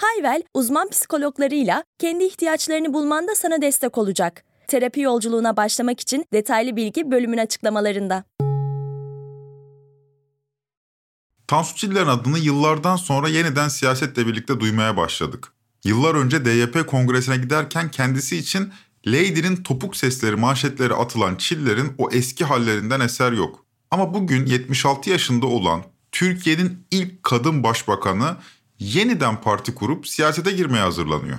Hayvel, uzman psikologlarıyla kendi ihtiyaçlarını bulmanda sana destek olacak. Terapi yolculuğuna başlamak için detaylı bilgi bölümün açıklamalarında. Tansu Çiller'in adını yıllardan sonra yeniden siyasetle birlikte duymaya başladık. Yıllar önce DYP kongresine giderken kendisi için Lady'nin topuk sesleri manşetleri atılan Çiller'in o eski hallerinden eser yok. Ama bugün 76 yaşında olan Türkiye'nin ilk kadın başbakanı yeniden parti kurup siyasete girmeye hazırlanıyor.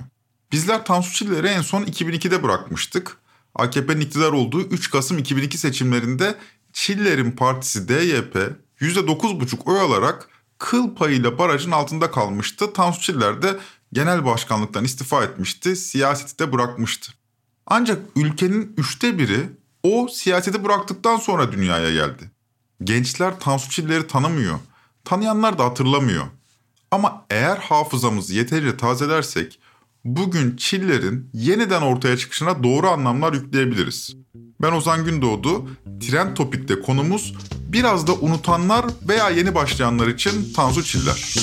Bizler Tansu Çiller'i en son 2002'de bırakmıştık. AKP'nin iktidar olduğu 3 Kasım 2002 seçimlerinde Çiller'in partisi DYP %9,5 oy alarak kıl payıyla barajın altında kalmıştı. Tansu Çiller de genel başkanlıktan istifa etmişti, siyaseti de bırakmıştı. Ancak ülkenin üçte biri o siyaseti bıraktıktan sonra dünyaya geldi. Gençler Tansu Çiller'i tanımıyor. Tanıyanlar da hatırlamıyor. Ama eğer hafızamızı yeterince tazelersek bugün Çiller'in yeniden ortaya çıkışına doğru anlamlar yükleyebiliriz. Ben Ozan Gündoğdu. Trend Topik'te konumuz biraz da unutanlar veya yeni başlayanlar için Tansu Çiller.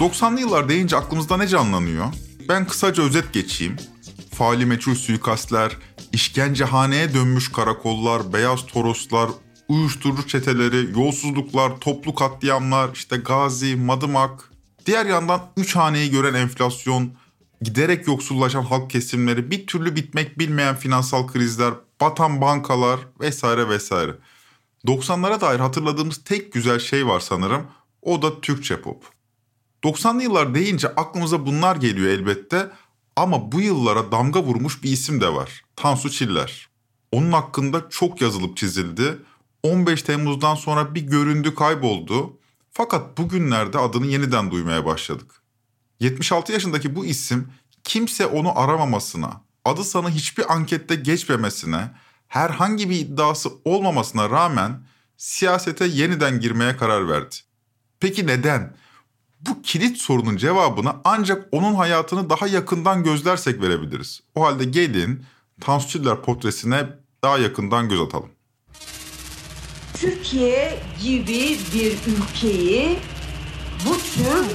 90'lı yıllar deyince aklımızda ne canlanıyor? Ben kısaca özet geçeyim. Faali meçhul suikastler, işkencehaneye dönmüş karakollar, beyaz toroslar, uyuşturucu çeteleri, yolsuzluklar, toplu katliamlar, işte Gazi, Madımak. Diğer yandan üç haneyi gören enflasyon, giderek yoksullaşan halk kesimleri, bir türlü bitmek bilmeyen finansal krizler, batan bankalar vesaire vesaire. 90'lara dair hatırladığımız tek güzel şey var sanırım. O da Türkçe pop. 90'lı yıllar deyince aklımıza bunlar geliyor elbette ama bu yıllara damga vurmuş bir isim de var. Tansu Çiller. Onun hakkında çok yazılıp çizildi. 15 Temmuz'dan sonra bir göründü kayboldu. Fakat bugünlerde adını yeniden duymaya başladık. 76 yaşındaki bu isim kimse onu aramamasına, adı sana hiçbir ankette geçmemesine, herhangi bir iddiası olmamasına rağmen siyasete yeniden girmeye karar verdi. Peki neden? Bu kilit sorunun cevabını ancak onun hayatını daha yakından gözlersek verebiliriz. O halde gelin Tansu Çiller portresine daha yakından göz atalım. Türkiye gibi bir ülkeyi bu tür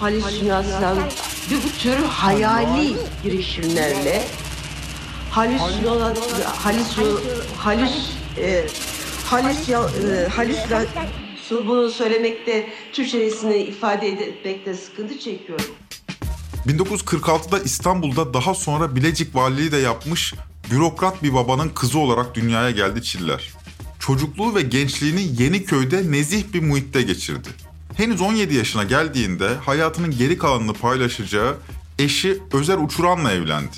halüsinasyon ve bu tür hayali girişimlerle halüsinasyon halüs halüs e, halüs e, halüs bunu söylemekte, Türkçesini ifade etmekte sıkıntı çekiyorum. 1946'da İstanbul'da daha sonra Bilecik valiliği de yapmış bürokrat bir babanın kızı olarak dünyaya geldi Çiller. Çocukluğu ve gençliğini Yeniköy'de nezih bir muhitte geçirdi. Henüz 17 yaşına geldiğinde hayatının geri kalanını paylaşacağı eşi Özer Uçuran'la evlendi.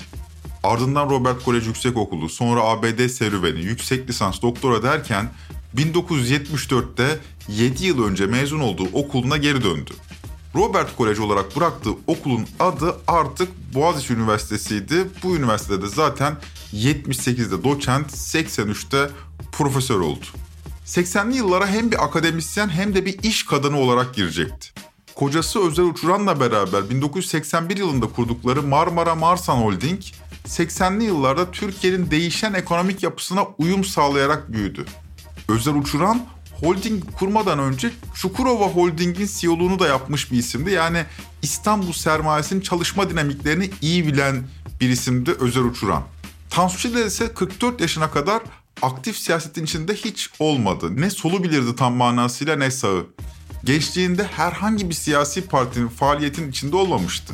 Ardından Robert Kolej Yüksekokulu, sonra ABD serüveni, yüksek lisans, doktora derken 1974'te 7 yıl önce mezun olduğu okuluna geri döndü. Robert College olarak bıraktığı okulun adı artık Boğaziçi Üniversitesi'ydi. Bu üniversitede zaten 78'de doçent, 83'te profesör oldu. 80'li yıllara hem bir akademisyen hem de bir iş kadını olarak girecekti. Kocası Özel Uçuran'la beraber 1981 yılında kurdukları Marmara Marsan Holding, 80'li yıllarda Türkiye'nin değişen ekonomik yapısına uyum sağlayarak büyüdü. Özel Uçuran holding kurmadan önce Çukurova Holding'in CEO'luğunu da yapmış bir isimdi. Yani İstanbul sermayesinin çalışma dinamiklerini iyi bilen bir isimdi Özel Uçuran. Tansu Çiller ise 44 yaşına kadar aktif siyasetin içinde hiç olmadı. Ne solu bilirdi tam manasıyla ne sağı. Gençliğinde herhangi bir siyasi partinin faaliyetin içinde olmamıştı.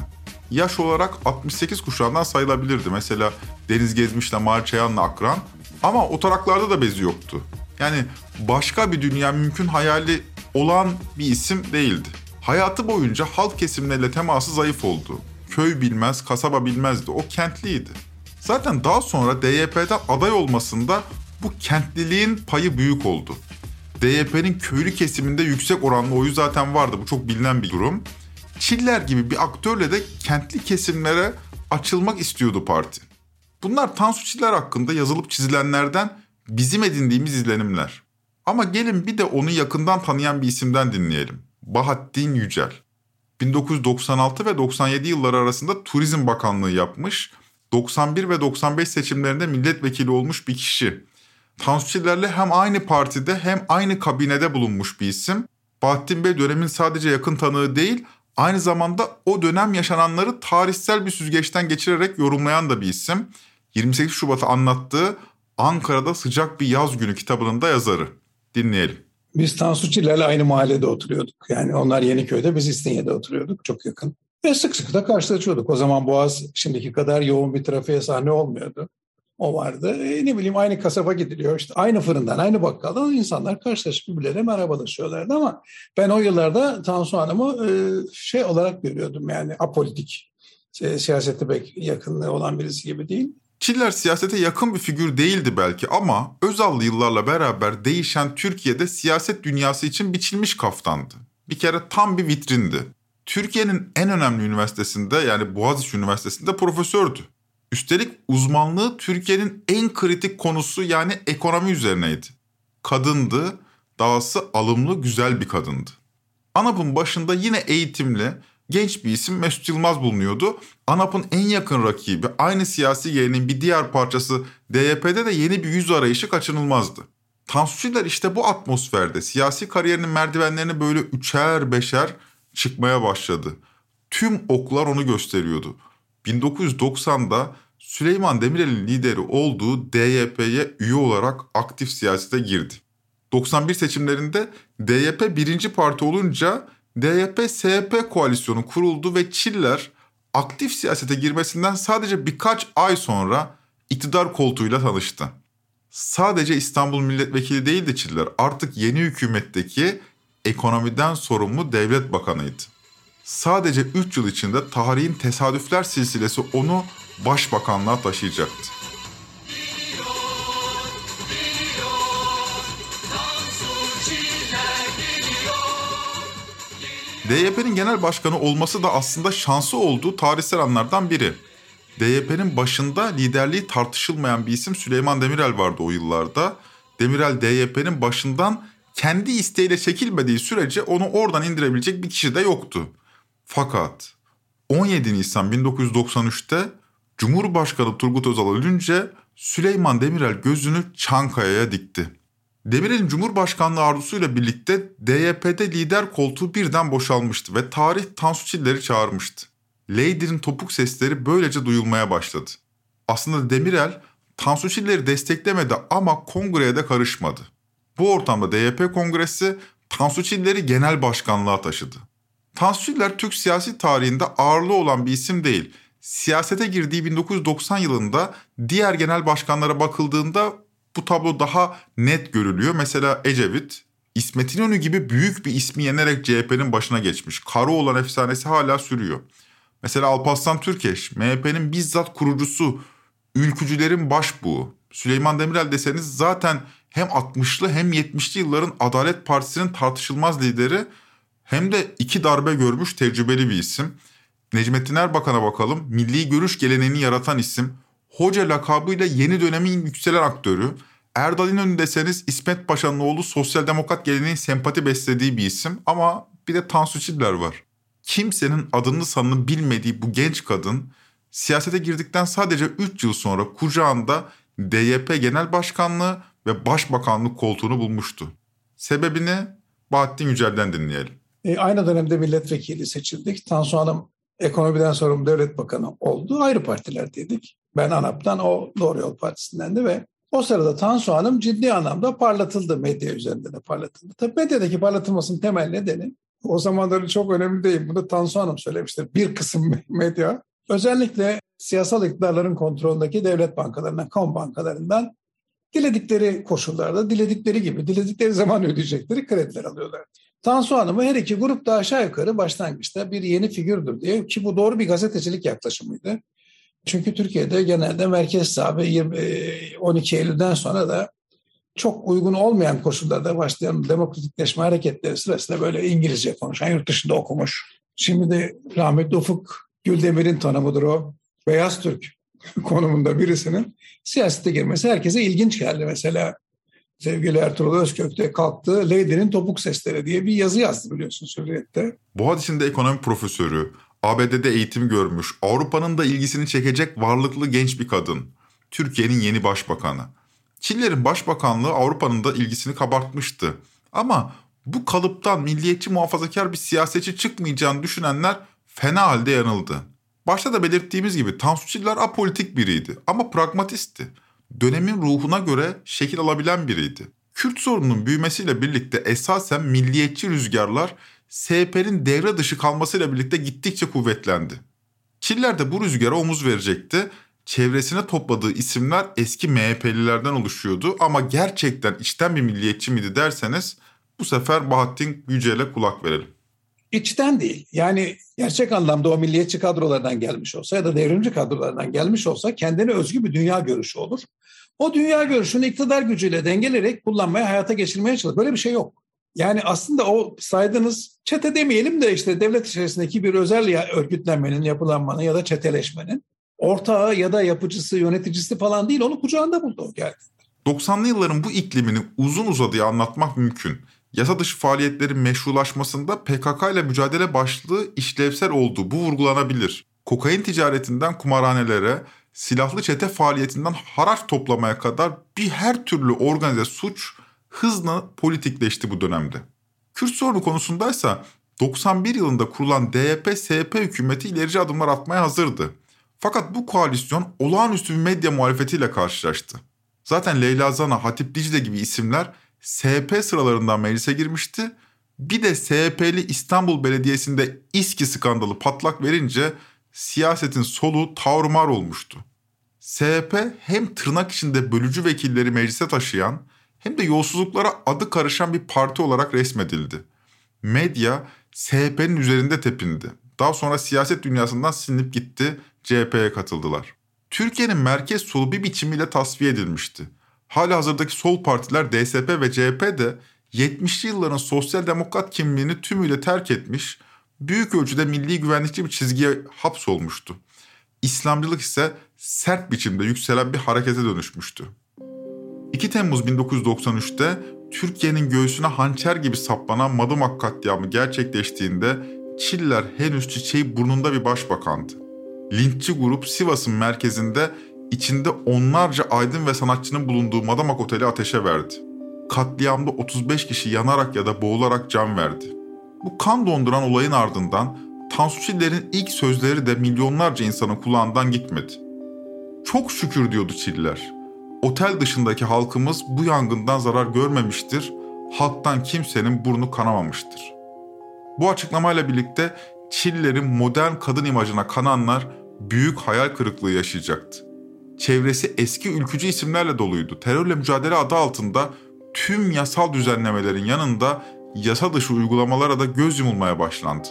Yaş olarak 68 kuşağından sayılabilirdi. Mesela Deniz Gezmiş'le Mahir Çayan'la akran. Ama o taraklarda da bezi yoktu. Yani başka bir dünya mümkün hayali olan bir isim değildi. Hayatı boyunca halk kesimleriyle teması zayıf oldu. Köy bilmez, kasaba bilmezdi. O kentliydi. Zaten daha sonra DYP'den aday olmasında bu kentliliğin payı büyük oldu. DYP'nin köylü kesiminde yüksek oranlı oyu zaten vardı. Bu çok bilinen bir durum. Çiller gibi bir aktörle de kentli kesimlere açılmak istiyordu parti. Bunlar Tansu Çiller hakkında yazılıp çizilenlerden bizim edindiğimiz izlenimler. Ama gelin bir de onu yakından tanıyan bir isimden dinleyelim. Bahattin Yücel. 1996 ve 97 yılları arasında Turizm Bakanlığı yapmış, 91 ve 95 seçimlerinde milletvekili olmuş bir kişi. Tansu Çiller'le hem aynı partide hem aynı kabinede bulunmuş bir isim. Bahattin Bey dönemin sadece yakın tanığı değil, aynı zamanda o dönem yaşananları tarihsel bir süzgeçten geçirerek yorumlayan da bir isim. 28 Şubat'ı anlattığı Ankara'da Sıcak Bir Yaz Günü kitabının da yazarı. Dinleyelim. Biz Tansu Çiller'le aynı mahallede oturuyorduk. Yani onlar Yeniköy'de, biz İstinye'de oturuyorduk. Çok yakın. Ve sık sık da karşılaşıyorduk. O zaman Boğaz şimdiki kadar yoğun bir trafiğe sahne olmuyordu. O vardı. E, ne bileyim aynı kasaba gidiliyor. İşte aynı fırından, aynı bakkaldan insanlar karşılaşıp birbirlerine merhabalaşıyorlardı ama ben o yıllarda Tansu Hanım'ı e, şey olarak görüyordum yani apolitik. E, siyasete pek yakınlığı olan birisi gibi değil. Çiller siyasete yakın bir figür değildi belki ama Özallı yıllarla beraber değişen Türkiye'de siyaset dünyası için biçilmiş kaftandı. Bir kere tam bir vitrindi. Türkiye'nin en önemli üniversitesinde yani Boğaziçi Üniversitesi'nde profesördü. Üstelik uzmanlığı Türkiye'nin en kritik konusu yani ekonomi üzerineydi. Kadındı, dahası alımlı güzel bir kadındı. ANAP'ın başında yine eğitimli, genç bir isim Mesut Yılmaz bulunuyordu. ANAP'ın en yakın rakibi, aynı siyasi yeğenin bir diğer parçası DYP'de de yeni bir yüz arayışı kaçınılmazdı. Tansu işte bu atmosferde siyasi kariyerinin merdivenlerini böyle üçer beşer çıkmaya başladı. Tüm oklar onu gösteriyordu. 1990'da Süleyman Demirel'in lideri olduğu DYP'ye üye olarak aktif siyasete girdi. 91 seçimlerinde DYP birinci parti olunca DYP-SYP koalisyonu kuruldu ve Çiller aktif siyasete girmesinden sadece birkaç ay sonra iktidar koltuğuyla tanıştı. Sadece İstanbul milletvekili değildi Çiller, artık yeni hükümetteki ekonomiden sorumlu devlet bakanıydı. Sadece 3 yıl içinde tarihin tesadüfler silsilesi onu başbakanlığa taşıyacaktı. DYP'nin genel başkanı olması da aslında şansı olduğu tarihsel anlardan biri. DYP'nin başında liderliği tartışılmayan bir isim Süleyman Demirel vardı o yıllarda. Demirel DYP'nin başından kendi isteğiyle çekilmediği sürece onu oradan indirebilecek bir kişi de yoktu. Fakat 17 Nisan 1993'te Cumhurbaşkanı Turgut Özal ölünce Süleyman Demirel gözünü Çankaya'ya dikti. Demirel'in Cumhurbaşkanlığı arzusuyla birlikte DYP'de lider koltuğu birden boşalmıştı ve tarih Tansu Çiller'i çağırmıştı. Lady'nin topuk sesleri böylece duyulmaya başladı. Aslında Demirel Tansu Çiller'i desteklemedi ama kongreye de karışmadı. Bu ortamda DYP kongresi Tansu Çiller'i genel başkanlığa taşıdı. Tansu Çiller Türk siyasi tarihinde ağırlığı olan bir isim değil. Siyasete girdiği 1990 yılında diğer genel başkanlara bakıldığında bu tablo daha net görülüyor. Mesela Ecevit, İsmet İnönü gibi büyük bir ismi yenerek CHP'nin başına geçmiş. olan efsanesi hala sürüyor. Mesela Alparslan Türkeş, MHP'nin bizzat kurucusu, ülkücülerin başbuğu. Süleyman Demirel deseniz zaten hem 60'lı hem 70'li yılların Adalet Partisi'nin tartışılmaz lideri hem de iki darbe görmüş tecrübeli bir isim. Necmettin Erbakan'a bakalım. Milli görüş geleneğini yaratan isim. Hoca lakabıyla yeni dönemin yükselen aktörü. Erdal İnönü deseniz İsmet Paşa'nın oğlu sosyal demokrat geleneğin sempati beslediği bir isim. Ama bir de Tansu Çiller var. Kimsenin adını sanını bilmediği bu genç kadın siyasete girdikten sadece 3 yıl sonra kucağında DYP Genel Başkanlığı ve Başbakanlık koltuğunu bulmuştu. Sebebini Bahattin Yücel'den dinleyelim. E, aynı dönemde milletvekili seçildik. Tansu Hanım ekonomiden sorumlu devlet bakanı oldu. Ayrı partilerdeydik. Ben ANAP'tan, o Doğru Yol Partisi'nden de ve o sırada Tansu Hanım ciddi anlamda parlatıldı. Medya üzerinde de parlatıldı. Tabii medyadaki parlatılmasının temel nedeni o zamanları çok önemli değil. Bunu Tansu Hanım söylemiştir. Bir kısım medya özellikle siyasal iktidarların kontrolündeki devlet bankalarından, kamu bankalarından diledikleri koşullarda, diledikleri gibi, diledikleri zaman ödeyecekleri krediler alıyorlar. Tansu Hanım'ı her iki grup da aşağı yukarı başlangıçta bir yeni figürdür diye ki bu doğru bir gazetecilik yaklaşımıydı. Çünkü Türkiye'de genelde merkez ve 12 Eylül'den sonra da çok uygun olmayan koşullarda başlayan demokratikleşme hareketleri sırasında böyle İngilizce konuşan, yurt dışında okumuş. Şimdi de rahmetli Ufuk Güldemir'in tanımıdır o. Beyaz Türk konumunda birisinin siyasete girmesi herkese ilginç geldi. Mesela sevgili Ertuğrul Özkök de kalktı Lady'nin Topuk Sesleri diye bir yazı yazdı biliyorsun Hürriyet'te. Boğaziçi'nde ekonomi profesörü, ABD'de eğitim görmüş, Avrupa'nın da ilgisini çekecek varlıklı genç bir kadın. Türkiye'nin yeni başbakanı. Çiller'in başbakanlığı Avrupa'nın da ilgisini kabartmıştı. Ama bu kalıptan milliyetçi muhafazakar bir siyasetçi çıkmayacağını düşünenler fena halde yanıldı. Başta da belirttiğimiz gibi Tansu Çiller apolitik biriydi ama pragmatistti. Dönemin ruhuna göre şekil alabilen biriydi. Kürt sorununun büyümesiyle birlikte esasen milliyetçi rüzgarlar SHP'nin devre dışı kalmasıyla birlikte gittikçe kuvvetlendi. Çiller de bu rüzgara omuz verecekti. Çevresine topladığı isimler eski MHP'lilerden oluşuyordu ama gerçekten içten bir milliyetçi miydi derseniz bu sefer Bahattin Yücel'e kulak verelim. İçten değil. Yani gerçek anlamda o milliyetçi kadrolardan gelmiş olsa ya da devrimci kadrolardan gelmiş olsa kendine özgü bir dünya görüşü olur. O dünya görüşünü iktidar gücüyle dengelerek kullanmaya, hayata geçirmeye çalışır. Böyle bir şey yok. Yani aslında o saydığınız çete demeyelim de işte devlet içerisindeki bir özel örgütlenmenin, yapılanmanın ya da çeteleşmenin ortağı ya da yapıcısı, yöneticisi falan değil. Onu kucağında buldu o geldi. 90'lı yılların bu iklimini uzun uzadıya anlatmak mümkün. Yasa dışı faaliyetlerin meşrulaşmasında PKK ile mücadele başlığı işlevsel olduğu bu vurgulanabilir. Kokain ticaretinden kumarhanelere, silahlı çete faaliyetinden haraç toplamaya kadar bir her türlü organize suç hızla politikleşti bu dönemde. Kürt sorunu konusundaysa 91 yılında kurulan DYP-SHP hükümeti ilerici adımlar atmaya hazırdı. Fakat bu koalisyon olağanüstü bir medya muhalefetiyle karşılaştı. Zaten Leyla Zana, Hatip Dicle gibi isimler SHP sıralarından meclise girmişti. Bir de SHP'li İstanbul Belediyesi'nde İSKİ skandalı patlak verince siyasetin soluğu tavrımar olmuştu. SHP hem tırnak içinde bölücü vekilleri meclise taşıyan hem de yolsuzluklara adı karışan bir parti olarak resmedildi. Medya SHP'nin üzerinde tepindi. Daha sonra siyaset dünyasından silinip gitti, CHP'ye katıldılar. Türkiye'nin merkez solu bir biçimiyle tasfiye edilmişti. Hala hazırdaki sol partiler DSP ve CHP de 70'li yılların sosyal demokrat kimliğini tümüyle terk etmiş, büyük ölçüde milli güvenlikçi bir çizgiye hapsolmuştu. İslamcılık ise sert biçimde yükselen bir harekete dönüşmüştü. 2 Temmuz 1993'te Türkiye'nin göğsüne hançer gibi saplanan Madımak katliamı gerçekleştiğinde Çiller henüz çiçeği burnunda bir başbakandı. Linççi grup Sivas'ın merkezinde içinde onlarca aydın ve sanatçının bulunduğu Madımak Oteli ateşe verdi. Katliamda 35 kişi yanarak ya da boğularak can verdi. Bu kan donduran olayın ardından Tansu Çiller'in ilk sözleri de milyonlarca insanın kulağından gitmedi. Çok şükür diyordu Çiller. Otel dışındaki halkımız bu yangından zarar görmemiştir, halktan kimsenin burnu kanamamıştır. Bu açıklamayla birlikte Çiller'in modern kadın imajına kananlar büyük hayal kırıklığı yaşayacaktı. Çevresi eski ülkücü isimlerle doluydu. Terörle mücadele adı altında tüm yasal düzenlemelerin yanında yasa dışı uygulamalara da göz yumulmaya başlandı.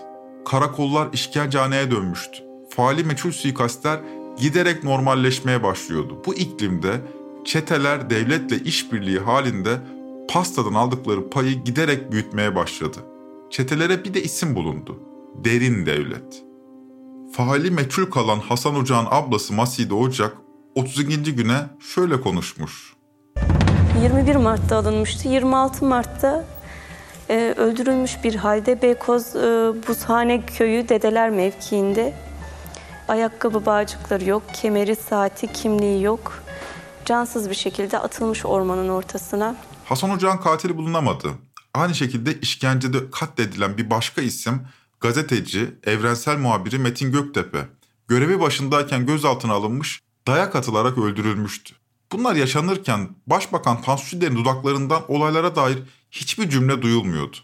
Karakollar işkencehaneye dönmüştü. Faali meçhul suikastler giderek normalleşmeye başlıyordu. Bu iklimde çeteler devletle işbirliği halinde pastadan aldıkları payı giderek büyütmeye başladı. Çetelere bir de isim bulundu. Derin devlet. Faali meçhul kalan Hasan Ocak'ın ablası Maside Ocak 32. güne şöyle konuşmuş. 21 Mart'ta alınmıştı. 26 Mart'ta e, öldürülmüş bir halde Beykoz e, Buzhane Köyü Dedeler mevkiinde. Ayakkabı bağcıkları yok, kemeri, saati, kimliği yok. Cansız bir şekilde atılmış ormanın ortasına. Hasan Ocak'ın katili bulunamadı. Aynı şekilde işkencede katledilen bir başka isim gazeteci, evrensel muhabiri Metin Göktepe. Görevi başındayken gözaltına alınmış, dayak atılarak öldürülmüştü. Bunlar yaşanırken Başbakan Tansu Çiller'in dudaklarından olaylara dair hiçbir cümle duyulmuyordu.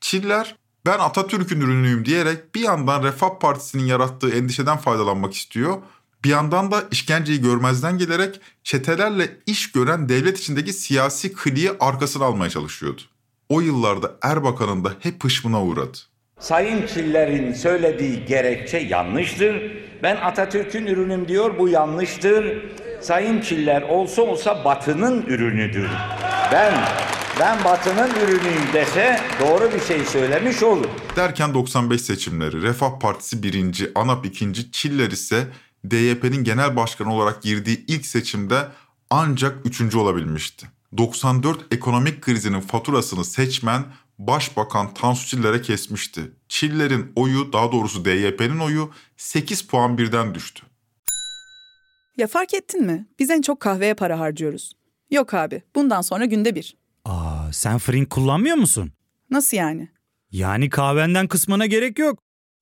Çiller ben Atatürk'ün ürünüyüm diyerek bir yandan Refah Partisi'nin yarattığı endişeden faydalanmak istiyor, bir yandan da işkenceyi görmezden gelerek çetelerle iş gören devlet içindeki siyasi kliği arkasına almaya çalışıyordu. O yıllarda Erbakan'ın da hep hışmına uğradı. Sayın Çiller'in söylediği gerekçe yanlıştır. Ben Atatürk'ün ürünüm diyor bu yanlıştır. Sayın Çiller olsa olsa batının ürünüdür. ben ben Batı'nın ürünüyüm dese doğru bir şey söylemiş olur. Derken 95 seçimleri Refah Partisi birinci, ANAP ikinci, Çiller ise DYP'nin genel başkanı olarak girdiği ilk seçimde ancak üçüncü olabilmişti. 94 ekonomik krizinin faturasını seçmen Başbakan Tansu Çiller'e kesmişti. Çiller'in oyu daha doğrusu DYP'nin oyu 8 puan birden düştü. Ya fark ettin mi? Biz en çok kahveye para harcıyoruz. Yok abi, bundan sonra günde bir. Aa, sen Frink kullanmıyor musun? Nasıl yani? Yani kahvenden kısmına gerek yok.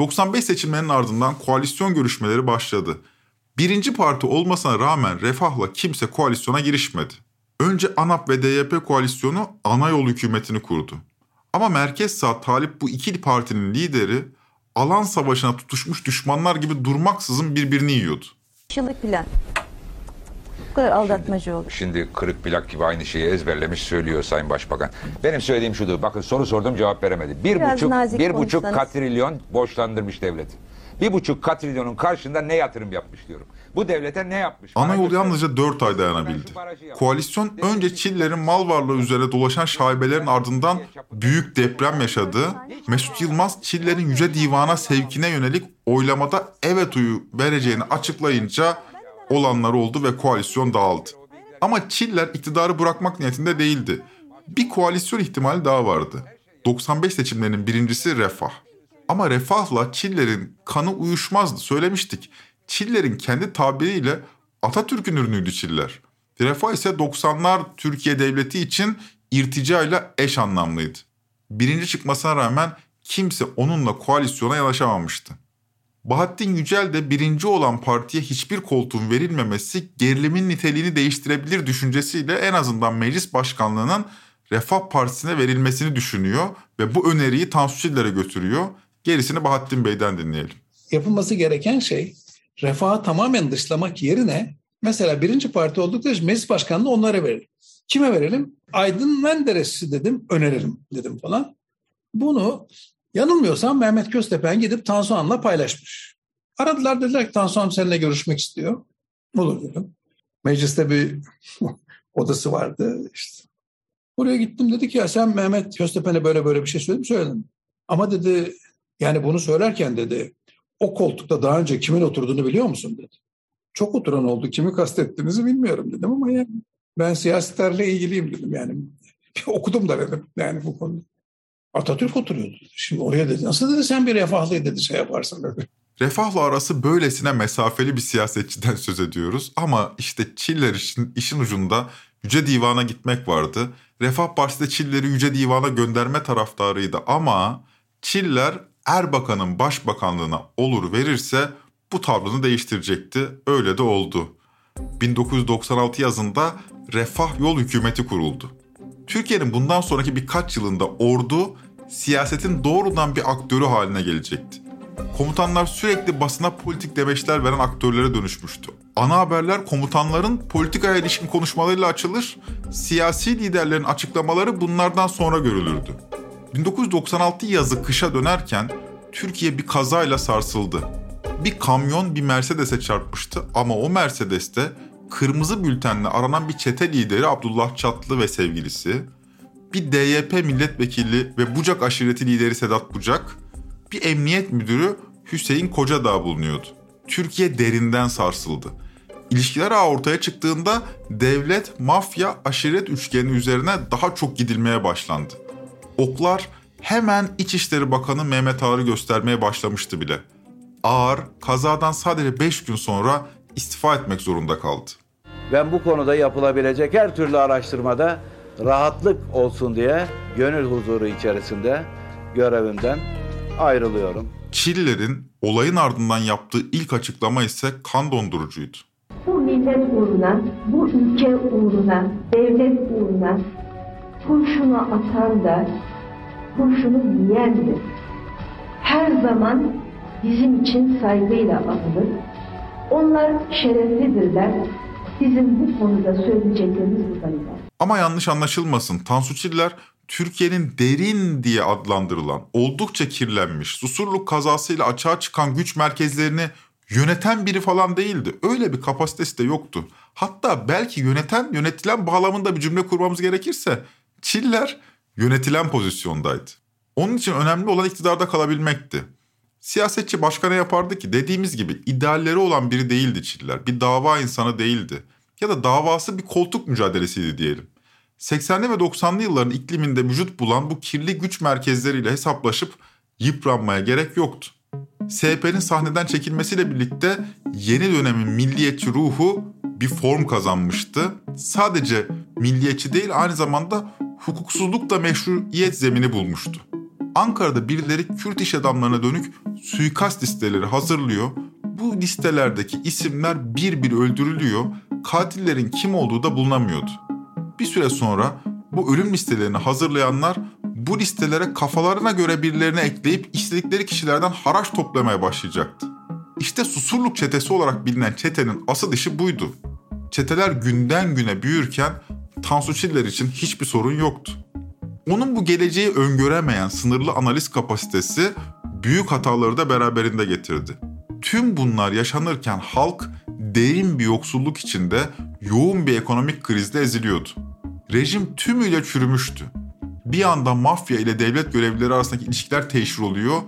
95 seçimlerinin ardından koalisyon görüşmeleri başladı. Birinci parti olmasına rağmen Refah'la kimse koalisyona girişmedi. Önce ANAP ve DYP koalisyonu ana yol hükümetini kurdu. Ama merkez sağ Talip bu iki partinin lideri alan savaşına tutuşmuş düşmanlar gibi durmaksızın birbirini yiyordu. Yıllık plan. Bu kadar aldatmacı olur. Şimdi kırık plak gibi aynı şeyi ezberlemiş söylüyor Sayın Başbakan. Benim söylediğim şudur. Bakın soru sordum cevap veremedi. Bir Biraz buçuk, bir buçuk katrilyon borçlandırmış devlet. Bir buçuk katrilyonun karşında ne yatırım yapmış diyorum. Bu devlete ne yapmış? Ana yol yalnızca 4 ay dayanabildi. Koalisyon önce Çiller'in mal varlığı üzerine dolaşan şaibelerin ardından büyük deprem yaşadı. Mesut Yılmaz Çiller'in Yüce Divan'a sevkine yönelik oylamada evet oyu vereceğini açıklayınca olanlar oldu ve koalisyon dağıldı. Ama Çiller iktidarı bırakmak niyetinde değildi. Bir koalisyon ihtimali daha vardı. 95 seçimlerinin birincisi Refah. Ama Refah'la Çiller'in kanı uyuşmazdı söylemiştik. Çiller'in kendi tabiriyle Atatürk'ün ürünüydü Çiller. Refah ise 90'lar Türkiye Devleti için irticayla eş anlamlıydı. Birinci çıkmasına rağmen kimse onunla koalisyona yanaşamamıştı. Bahattin Yücel de birinci olan partiye hiçbir koltuğun verilmemesi gerilimin niteliğini değiştirebilir düşüncesiyle en azından meclis başkanlığının Refah Partisi'ne verilmesini düşünüyor ve bu öneriyi Tansu Çiller'e götürüyor. Gerisini Bahattin Bey'den dinleyelim. Yapılması gereken şey refahı tamamen dışlamak yerine mesela birinci parti oldukları için meclis başkanlığı onlara verelim. Kime verelim? Aydın Menderes'i dedim, önerelim dedim falan. Bunu yanılmıyorsam Mehmet Köstepen gidip Tansu Han'la paylaşmış. Aradılar dediler ki Tansu Hanım seninle görüşmek istiyor. Olur dedim. Mecliste bir odası vardı işte. Oraya gittim dedi ki ya sen Mehmet Köstepen'e böyle böyle bir şey söyledin mi? Söyledim. Ama dedi yani bunu söylerken dedi o koltukta daha önce kimin oturduğunu biliyor musun dedi. Çok oturan oldu. Kimi kastettiğinizi bilmiyorum dedim ama yani ben siyasetlerle ilgiliyim dedim yani. Okudum da dedim yani bu konuda. Atatürk oturuyordu. Şimdi oraya dedi. Nasıl dedi sen bir refahlı dedi şey yaparsın dedi. Refahla arası böylesine mesafeli bir siyasetçiden söz ediyoruz ama işte Çiller için işin ucunda Yüce Divan'a gitmek vardı. Refah Partisi de Çiller'i Yüce Divan'a gönderme taraftarıydı ama Çiller Erbakan'ın başbakanlığına olur verirse bu tavrını değiştirecekti. Öyle de oldu. 1996 yazında Refah Yol Hükümeti kuruldu. Türkiye'nin bundan sonraki birkaç yılında ordu siyasetin doğrudan bir aktörü haline gelecekti. Komutanlar sürekli basına politik demeçler veren aktörlere dönüşmüştü. Ana haberler komutanların politikaya ilişkin konuşmalarıyla açılır, siyasi liderlerin açıklamaları bunlardan sonra görülürdü. 1996 yazı kışa dönerken Türkiye bir kazayla sarsıldı. Bir kamyon bir Mercedes'e çarpmıştı ama o Mercedes'te kırmızı bültenle aranan bir çete lideri Abdullah Çatlı ve sevgilisi, bir DYP milletvekili ve Bucak aşireti lideri Sedat Bucak, bir emniyet müdürü Hüseyin Kocadağ bulunuyordu. Türkiye derinden sarsıldı. İlişkiler ağı ortaya çıktığında devlet, mafya, aşiret üçgeni üzerine daha çok gidilmeye başlandı. Oklar hemen İçişleri Bakanı Mehmet Ağar'ı göstermeye başlamıştı bile. Ağar kazadan sadece 5 gün sonra istifa etmek zorunda kaldı. Ben bu konuda yapılabilecek her türlü araştırmada rahatlık olsun diye gönül huzuru içerisinde görevimden ayrılıyorum. Çiller'in olayın ardından yaptığı ilk açıklama ise kan dondurucuydu. Bu millet uğruna, bu ülke uğruna, devlet uğruna kurşunu atan da kurşunu yiyendir. Her zaman bizim için saygıyla anılır. Onlar şereflidirler. Bizim bu konuda söyleyeceklerimiz bu kadar. Ama yanlış anlaşılmasın. Tansu Çiller Türkiye'nin derin diye adlandırılan, oldukça kirlenmiş, Susurluk kazasıyla açığa çıkan güç merkezlerini yöneten biri falan değildi. Öyle bir kapasitesi de yoktu. Hatta belki yöneten, yönetilen bağlamında bir cümle kurmamız gerekirse Çiller yönetilen pozisyondaydı. Onun için önemli olan iktidarda kalabilmekti. Siyasetçi başka ne yapardı ki? Dediğimiz gibi idealleri olan biri değildi Çiller. Bir dava insanı değildi. Ya da davası bir koltuk mücadelesiydi diyelim. 80'li ve 90'lı yılların ikliminde vücut bulan bu kirli güç merkezleriyle hesaplaşıp yıpranmaya gerek yoktu. SHP'nin sahneden çekilmesiyle birlikte yeni dönemin milliyetçi ruhu bir form kazanmıştı. Sadece milliyetçi değil aynı zamanda hukuksuzluk da meşruiyet zemini bulmuştu. Ankara'da birileri Kürt iş adamlarına dönük suikast listeleri hazırlıyor. Bu listelerdeki isimler bir bir öldürülüyor. Katillerin kim olduğu da bulunamıyordu. Bir süre sonra bu ölüm listelerini hazırlayanlar bu listelere kafalarına göre birilerini ekleyip istedikleri kişilerden haraç toplamaya başlayacaktı. İşte Susurluk çetesi olarak bilinen çetenin asıl işi buydu. Çeteler günden güne büyürken Tansu Çiller için hiçbir sorun yoktu. Onun bu geleceği öngöremeyen sınırlı analiz kapasitesi büyük hataları da beraberinde getirdi. Tüm bunlar yaşanırken halk derin bir yoksulluk içinde yoğun bir ekonomik krizde eziliyordu. Rejim tümüyle çürümüştü. Bir yanda mafya ile devlet görevlileri arasındaki ilişkiler teşhir oluyor,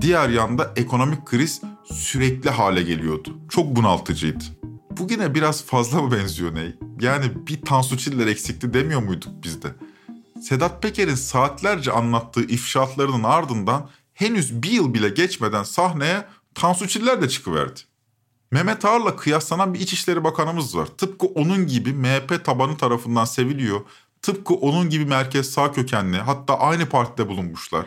diğer yanda ekonomik kriz sürekli hale geliyordu. Çok bunaltıcıydı. Bugüne biraz fazla mı benziyor ney? Yani bir Tansu Çiller eksikti demiyor muyduk biz de? Sedat Peker'in saatlerce anlattığı ifşaatlarının ardından henüz bir yıl bile geçmeden sahneye Tansu Çiller de çıkıverdi. Mehmet Ağar'la kıyaslanan bir İçişleri Bakanımız var. Tıpkı onun gibi MHP tabanı tarafından seviliyor. Tıpkı onun gibi merkez sağ kökenli hatta aynı partide bulunmuşlar.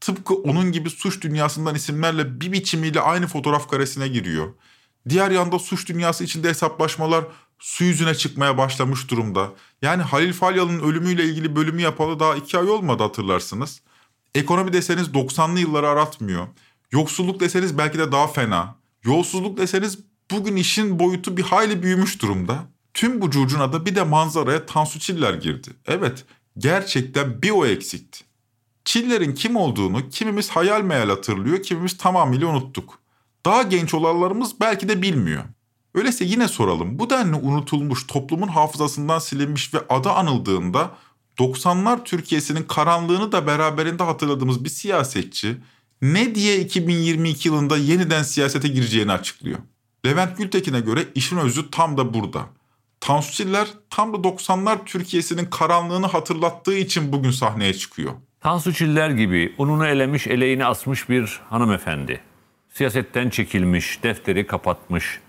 Tıpkı onun gibi suç dünyasından isimlerle bir biçimiyle aynı fotoğraf karesine giriyor. Diğer yanda suç dünyası içinde hesaplaşmalar su yüzüne çıkmaya başlamış durumda. Yani Halil Falyalı'nın ölümüyle ilgili bölümü yapalı daha iki ay olmadı hatırlarsınız. Ekonomi deseniz 90'lı yılları aratmıyor. Yoksulluk deseniz belki de daha fena. Yolsuzluk deseniz bugün işin boyutu bir hayli büyümüş durumda. Tüm bu curcunada bir de manzaraya Tansu Çiller girdi. Evet gerçekten bir o eksikti. Çiller'in kim olduğunu kimimiz hayal meyal hatırlıyor, kimimiz tamamıyla unuttuk. Daha genç olanlarımız belki de bilmiyor. Öyleyse yine soralım. Bu denli unutulmuş, toplumun hafızasından silinmiş ve adı anıldığında 90'lar Türkiye'sinin karanlığını da beraberinde hatırladığımız bir siyasetçi ne diye 2022 yılında yeniden siyasete gireceğini açıklıyor. Levent Gültekin'e göre işin özü tam da burada. Tansu Çiller tam da 90'lar Türkiye'sinin karanlığını hatırlattığı için bugün sahneye çıkıyor. Tansu Çiller gibi ununu elemiş, eleğini asmış bir hanımefendi. Siyasetten çekilmiş, defteri kapatmış.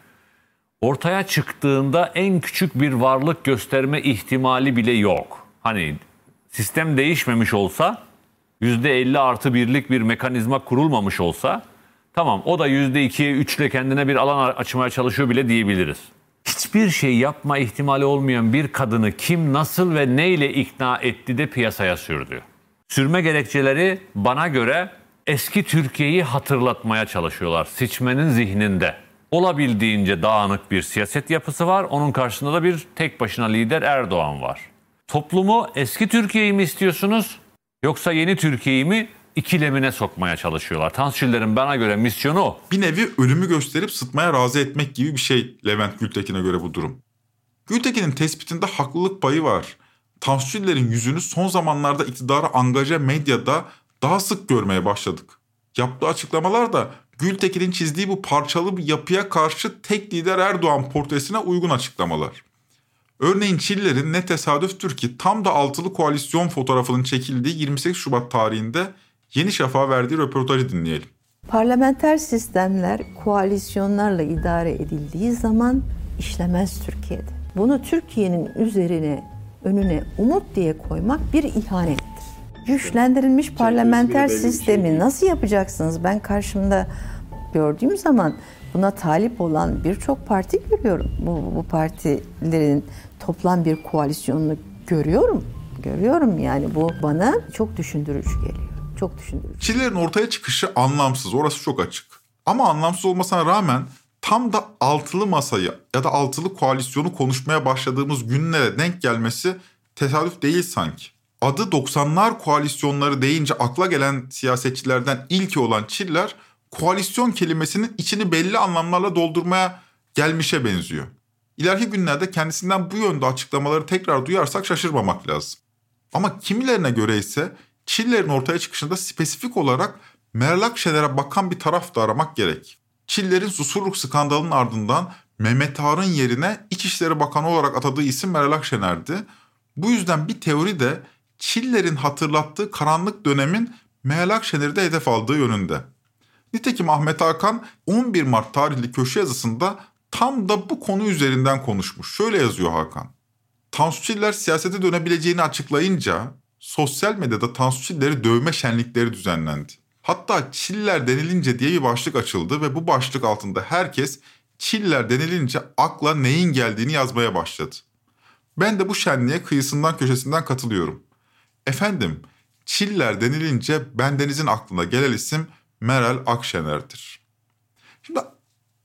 Ortaya çıktığında en küçük bir varlık gösterme ihtimali bile yok. Hani sistem değişmemiş olsa, %50 artı birlik bir mekanizma kurulmamış olsa, tamam o da %2'ye 3 ile kendine bir alan açmaya çalışıyor bile diyebiliriz. Hiçbir şey yapma ihtimali olmayan bir kadını kim, nasıl ve neyle ikna etti de piyasaya sürdü. Sürme gerekçeleri bana göre eski Türkiye'yi hatırlatmaya çalışıyorlar seçmenin zihninde. Olabildiğince dağınık bir siyaset yapısı var. Onun karşısında da bir tek başına lider Erdoğan var. Toplumu eski Türkiye'yi mi istiyorsunuz yoksa yeni Türkiye'yi mi ikilemine sokmaya çalışıyorlar. Tansu bana göre misyonu o. Bir nevi ölümü gösterip sıtmaya razı etmek gibi bir şey Levent Gültekin'e göre bu durum. Gültekin'in tespitinde haklılık payı var. Tansu yüzünü son zamanlarda iktidara angaja medyada daha sık görmeye başladık. Yaptığı açıklamalar da Gültekin'in çizdiği bu parçalı bir yapıya karşı tek lider Erdoğan portresine uygun açıklamalar. Örneğin Çiller'in ne tesadüftür ki tam da altılı koalisyon fotoğrafının çekildiği 28 Şubat tarihinde Yeni Şafak'a verdiği röportajı dinleyelim. Parlamenter sistemler koalisyonlarla idare edildiği zaman işlemez Türkiye'de. Bunu Türkiye'nin üzerine önüne umut diye koymak bir ihanettir. Güçlendirilmiş parlamenter sistemi nasıl yapacaksınız? Ben karşımda gördüğüm zaman buna talip olan birçok parti görüyorum. Bu, bu partilerin toplam bir koalisyonunu görüyorum. Görüyorum yani bu bana çok düşündürücü geliyor. Çok düşündürücü. Çillerin ortaya çıkışı anlamsız. Orası çok açık. Ama anlamsız olmasına rağmen tam da altılı masayı ya da altılı koalisyonu konuşmaya başladığımız günlere denk gelmesi tesadüf değil sanki. Adı 90'lar koalisyonları deyince akla gelen siyasetçilerden ilki olan Çiller koalisyon kelimesinin içini belli anlamlarla doldurmaya gelmişe benziyor. İleriki günlerde kendisinden bu yönde açıklamaları tekrar duyarsak şaşırmamak lazım. Ama kimilerine göre ise Çiller'in ortaya çıkışında spesifik olarak Meral Akşener'e bakan bir taraf da aramak gerek. Çiller'in Susurluk skandalının ardından Mehmet Ağar'ın yerine İçişleri Bakanı olarak atadığı isim Meral Akşener'di. Bu yüzden bir teori de Çiller'in hatırlattığı karanlık dönemin Meral Akşener'i de hedef aldığı yönünde. Nitekim Ahmet Hakan 11 Mart tarihli köşe yazısında tam da bu konu üzerinden konuşmuş. Şöyle yazıyor Hakan. Tansu Çiller siyasete dönebileceğini açıklayınca sosyal medyada Tansu Çiller'i dövme şenlikleri düzenlendi. Hatta Çiller denilince diye bir başlık açıldı ve bu başlık altında herkes Çiller denilince akla neyin geldiğini yazmaya başladı. Ben de bu şenliğe kıyısından köşesinden katılıyorum. Efendim, Çiller denilince bendenizin aklına gelen isim Meral Akşener'dir. Şimdi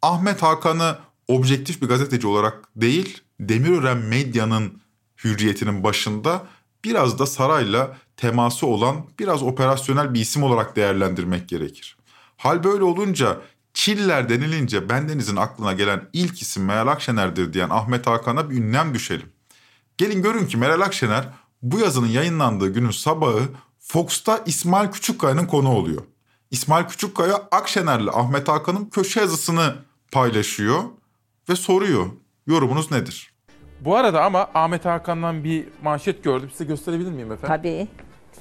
Ahmet Hakan'ı objektif bir gazeteci olarak değil, Demirören Medya'nın hürriyetinin başında biraz da sarayla teması olan biraz operasyonel bir isim olarak değerlendirmek gerekir. Hal böyle olunca Çiller denilince bendenizin aklına gelen ilk isim Meral Akşener'dir diyen Ahmet Hakan'a bir ünlem düşelim. Gelin görün ki Meral Akşener bu yazının yayınlandığı günün sabahı Fox'ta İsmail Küçükkaya'nın konu oluyor. İsmail Küçükkaya Akşener'le Ahmet Hakan'ın köşe yazısını paylaşıyor ve soruyor. Yorumunuz nedir? Bu arada ama Ahmet Hakan'dan bir manşet gördüm. Size gösterebilir miyim efendim? Tabii.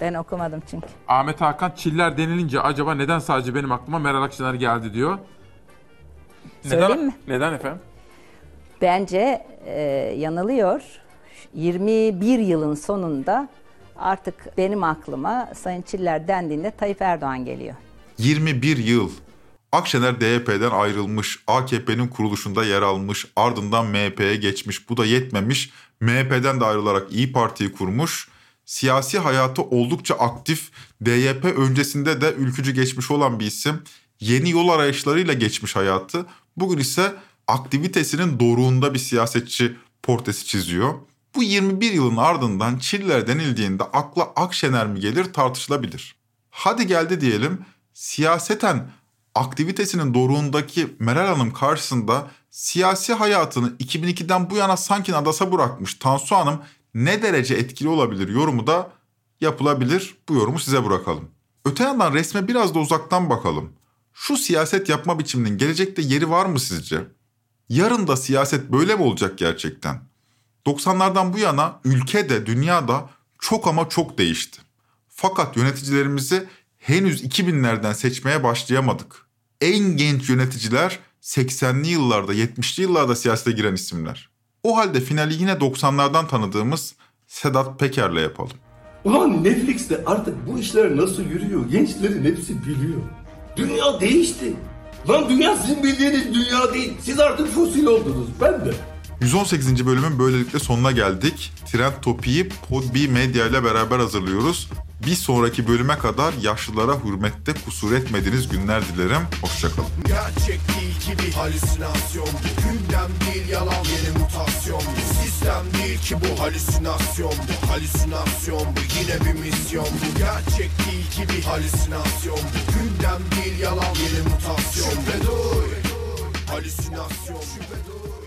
Ben okumadım çünkü. Ahmet Hakan Çiller denilince acaba neden sadece benim aklıma Meral Akşener geldi diyor. Söyleyeyim neden, mi? Neden efendim? Bence e, yanılıyor. 21 yılın sonunda artık benim aklıma Sayın Çiller dendiğinde Tayyip Erdoğan geliyor. 21 yıl. Akşener DYP'den ayrılmış, AKP'nin kuruluşunda yer almış, ardından MHP'ye geçmiş. Bu da yetmemiş. MHP'den de ayrılarak İyi Parti'yi kurmuş. Siyasi hayatı oldukça aktif. DYP öncesinde de ülkücü geçmiş olan bir isim. Yeni yol arayışlarıyla geçmiş hayatı. Bugün ise aktivitesinin doruğunda bir siyasetçi portresi çiziyor. Bu 21 yılın ardından Çiller denildiğinde akla Akşener mi gelir tartışılabilir. Hadi geldi diyelim siyaseten aktivitesinin doruğundaki Meral Hanım karşısında siyasi hayatını 2002'den bu yana sanki nadasa bırakmış Tansu Hanım ne derece etkili olabilir yorumu da yapılabilir. Bu yorumu size bırakalım. Öte yandan resme biraz da uzaktan bakalım. Şu siyaset yapma biçiminin gelecekte yeri var mı sizce? Yarın da siyaset böyle mi olacak gerçekten? 90'lardan bu yana ülkede, dünyada çok ama çok değişti. Fakat yöneticilerimizi henüz 2000'lerden seçmeye başlayamadık. En genç yöneticiler 80'li yıllarda, 70'li yıllarda siyasete giren isimler. O halde finali yine 90'lardan tanıdığımız Sedat Peker'le yapalım. Ulan Netflix'te artık bu işler nasıl yürüyor gençlerin hepsi biliyor. Dünya değişti. Lan dünya sizin bildiğiniz dünya değil. Siz artık fosil oldunuz. Ben de. 118. bölümün böylelikle sonuna geldik. Trend Topi'yi Podbi Medya ile beraber hazırlıyoruz. Bir sonraki bölüme kadar yaşlılara hürmette kusur etmediğiniz günler dilerim. Hoşçakalın. Gerçek değil ki bir halüsinasyon bu Gündem değil yalan yeni mutasyon bu Sistem değil ki bu halüsinasyon bu Halüsinasyon bu yine bir misyon bu Gerçek değil ki bir halüsinasyon bu Gündem değil yalan yeni mutasyon Şüphe duy Halüsinasyon şüphe duy